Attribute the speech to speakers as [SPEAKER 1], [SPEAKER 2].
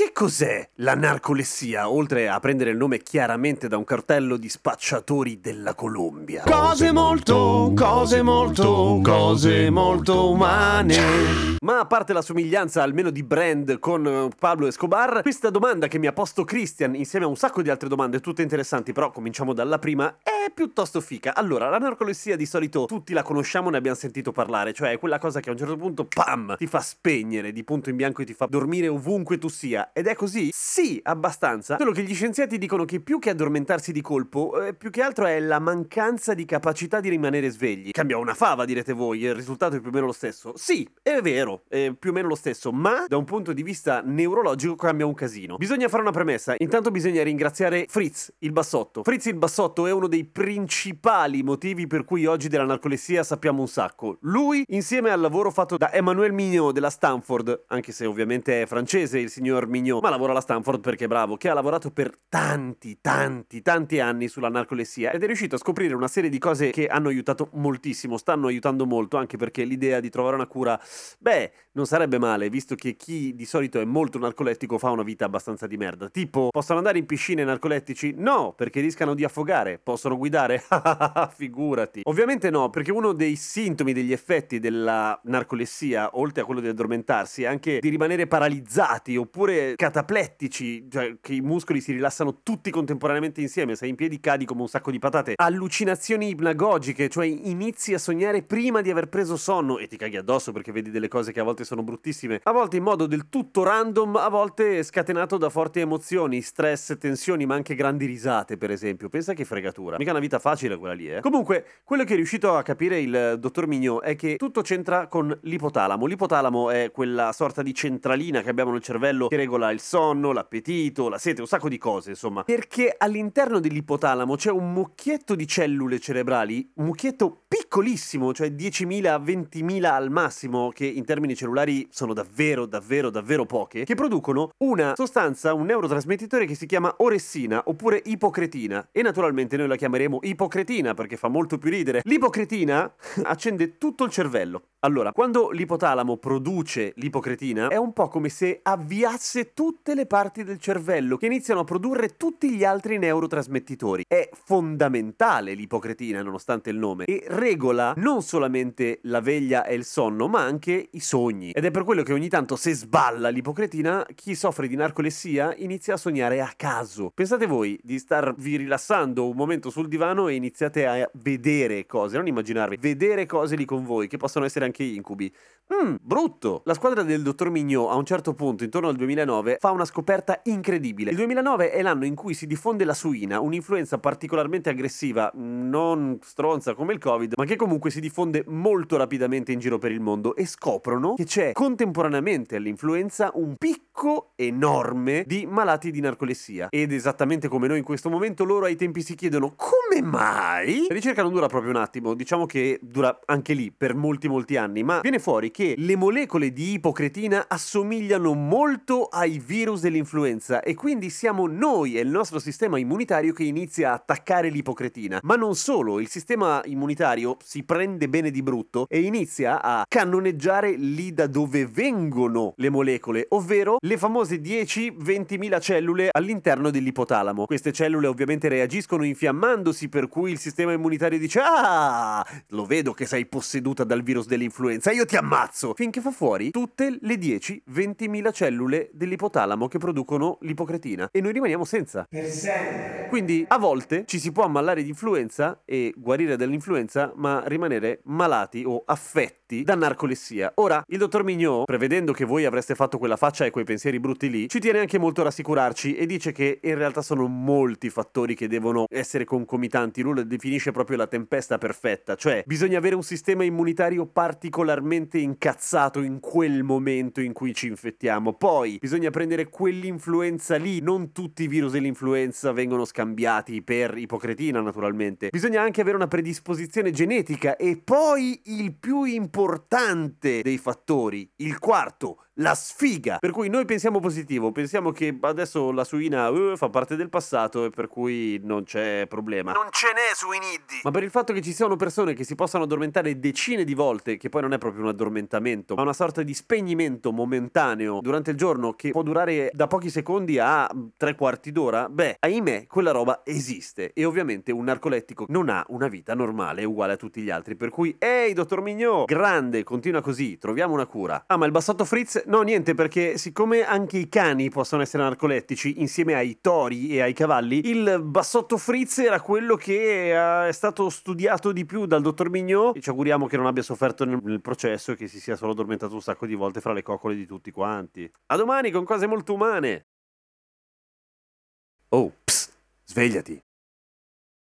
[SPEAKER 1] Che cos'è la narcolessia, oltre a prendere il nome chiaramente da un cartello di spacciatori della Colombia?
[SPEAKER 2] Cose molto, cose molto, cose molto umane.
[SPEAKER 1] Ma a parte la somiglianza almeno di brand con eh, Pablo Escobar, questa domanda che mi ha posto Christian insieme a un sacco di altre domande tutte interessanti, però cominciamo dalla prima, è piuttosto fica. Allora, la narcolessia di solito tutti la conosciamo, ne abbiamo sentito parlare, cioè è quella cosa che a un certo punto, pam, ti fa spegnere di punto in bianco e ti fa dormire ovunque tu sia. Ed è così? Sì, abbastanza. Solo che gli scienziati dicono che più che addormentarsi di colpo, eh, più che altro è la mancanza di capacità di rimanere svegli. Cambia una fava, direte voi, il risultato è più o meno lo stesso. Sì, è vero, è più o meno lo stesso, ma da un punto di vista neurologico cambia un casino. Bisogna fare una premessa, intanto bisogna ringraziare Fritz, il bassotto. Fritz il bassotto è uno dei principali motivi per cui oggi della narcolessia sappiamo un sacco. Lui, insieme al lavoro fatto da Emmanuel Mignot della Stanford, anche se ovviamente è francese il signor Mignot, ma lavora alla Stanford perché è bravo, che ha lavorato per tanti, tanti, tanti anni sulla narcolessia ed è riuscito a scoprire una serie di cose che hanno aiutato moltissimo, stanno aiutando molto, anche perché l'idea di trovare una cura, beh, non sarebbe male, visto che chi di solito è molto narcolettico fa una vita abbastanza di merda. Tipo, possono andare in piscine narcoletici? No, perché rischiano di affogare. Possono guidare? Figurati. Ovviamente no, perché uno dei sintomi, degli effetti della narcolessia, oltre a quello di addormentarsi, è anche di rimanere paralizzati oppure cataplettici, cioè che i muscoli si rilassano tutti contemporaneamente insieme, sei in piedi cadi come un sacco di patate. Allucinazioni ipnagogiche, cioè inizi a sognare prima di aver preso sonno e ti caghi addosso perché vedi delle cose che a volte sono bruttissime, a volte in modo del tutto random, a volte scatenato da forti emozioni, stress, tensioni, ma anche grandi risate, per esempio. Pensa che fregatura. Mica una vita facile quella lì, eh. Comunque, quello che è riuscito a capire il dottor Mignot è che tutto c'entra con l'ipotalamo. L'ipotalamo è quella sorta di centralina che abbiamo nel cervello che regola il sonno, l'appetito, la sete, un sacco di cose, insomma. Perché all'interno dell'ipotalamo c'è un mucchietto di cellule cerebrali, un mucchietto piccolissimo, cioè 10.000, 20.000 al massimo, che in termini cellulari sono davvero, davvero, davvero poche, che producono una sostanza, un neurotrasmettitore che si chiama oressina oppure ipocretina. E naturalmente noi la chiameremo ipocretina perché fa molto più ridere. L'ipocretina accende tutto il cervello. Allora, quando l'ipotalamo produce l'ipocretina, è un po' come se avviasse tutte le parti del cervello che iniziano a produrre tutti gli altri neurotrasmettitori. È fondamentale l'ipocretina, nonostante il nome, e regola non solamente la veglia e il sonno, ma anche i sogni. Ed è per quello che ogni tanto, se sballa l'ipocretina, chi soffre di narcolessia inizia a sognare a caso. Pensate voi di starvi rilassando un momento sul divano e iniziate a vedere cose, non immaginarvi, vedere cose lì con voi, che possono essere anche incubi. Mmm, brutto! La squadra del dottor Mignot a un certo punto, intorno al 2009, fa una scoperta incredibile. Il 2009 è l'anno in cui si diffonde la suina, un'influenza particolarmente aggressiva, non stronza come il Covid, ma che comunque si diffonde molto rapidamente in giro per il mondo e scoprono che c'è contemporaneamente all'influenza un picco enorme di malati di narcolessia. Ed esattamente come noi in questo momento, loro ai tempi si chiedono come mai? La ricerca non dura proprio un attimo, diciamo che dura anche lì per molti molti anni, ma viene fuori che le molecole di ipocretina assomigliano molto ai virus dell'influenza e quindi siamo noi e il nostro sistema immunitario che inizia a attaccare l'ipocretina. Ma non solo, il sistema immunitario si prende bene di brutto e inizia a cannoneggiare lì da dove vengono le molecole, ovvero le famose 10-20 mila cellule all'interno dell'ipotalamo. Queste cellule ovviamente reagiscono infiammandosi per cui il sistema immunitario dice ah, lo vedo che sei posseduta dal virus dell'influenza, io ti ammazzo! Finché fa fuori tutte le 10-20 mila cellule dell'ipotalamo che producono l'ipocretina e noi rimaniamo senza.
[SPEAKER 2] Per sempre.
[SPEAKER 1] Quindi a volte ci si può ammalare di influenza e guarire dall'influenza, ma rimanere malati o affetti da narcolessia. Ora, il dottor Mignot, prevedendo che voi avreste fatto quella faccia e quei pensieri brutti lì, ci tiene anche molto a rassicurarci e dice che in realtà sono molti fattori che devono essere concomitanti. Lui definisce proprio la tempesta perfetta, cioè bisogna avere un sistema immunitario particolarmente incazzato in quel momento in cui ci infettiamo. Poi bisogna prendere quell'influenza lì, non tutti i virus dell'influenza vengono scambiati per ipocretina naturalmente. Bisogna anche avere una predisposizione genetica e poi il più importante dei fattori, il quarto, la sfiga. Per cui noi pensiamo positivo, pensiamo che adesso la suina uh, fa parte del passato e per cui non c'è problema.
[SPEAKER 2] Non ce n'è suiniddi.
[SPEAKER 1] Ma per il fatto che ci siano persone che si possano addormentare decine di volte, che poi non è proprio un addormentamento, ma una sorta di spegnimento momentaneo durante il giorno che può durare da pochi secondi a tre quarti d'ora, beh, ahimè, quella roba esiste. E ovviamente un narcolettico non ha una vita normale uguale a tutti gli altri. Per cui, ehi, dottor Mignot, grande, continua così, troviamo una cura. Ah, ma il bassotto Fritz No, niente, perché siccome anche i cani possono essere narcolettici insieme ai tori e ai cavalli, il bassotto Fritz era quello che eh, è stato studiato di più dal dottor Mignot e ci auguriamo che non abbia sofferto nel, processo e che si sia solo addormentato un sacco di volte fra le coccole di tutti quanti. A domani con cose molto umane. Oh, psst, svegliati.